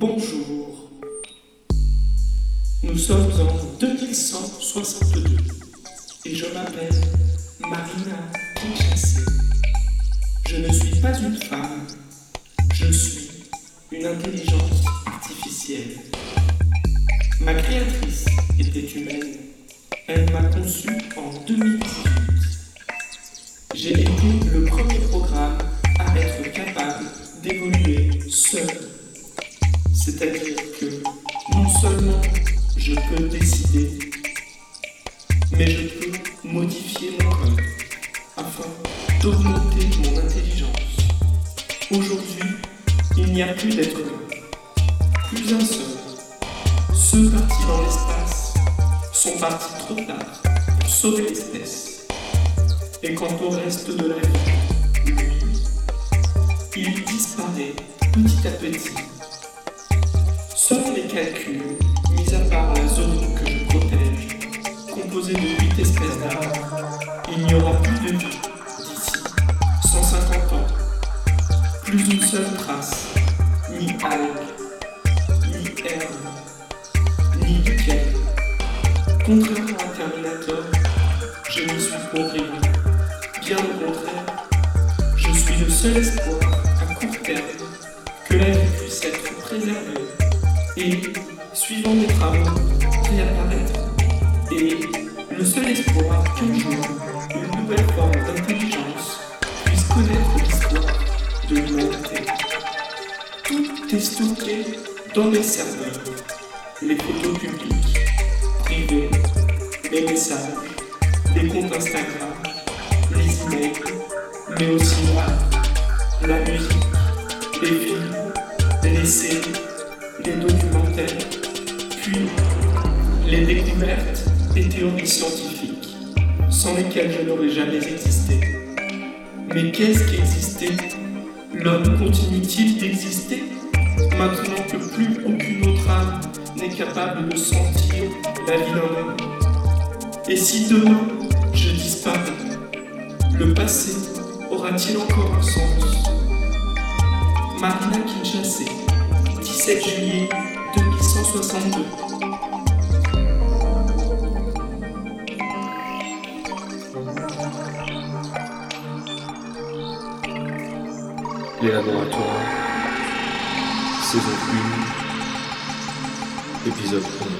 Bonjour. Nous sommes en 2162 et je m'appelle Marina Stocké dans mes serveurs. Les photos publiques, privées, les messages, les comptes Instagram, les emails, mais aussi l'art, la musique, les films, les séries, les documentaires, puis les découvertes et théories scientifiques, sans lesquelles je n'aurais jamais existé. Mais qu'est-ce qu'exister? L'homme continue-t-il d'exister? Maintenant que plus aucune autre âme n'est capable de sentir la vie d'un homme. Et si demain je disparais, le passé aura-t-il encore un sens? Marina Kinshasa, 17 juillet 2162. Les laboratoires, saison 1, épisode 11.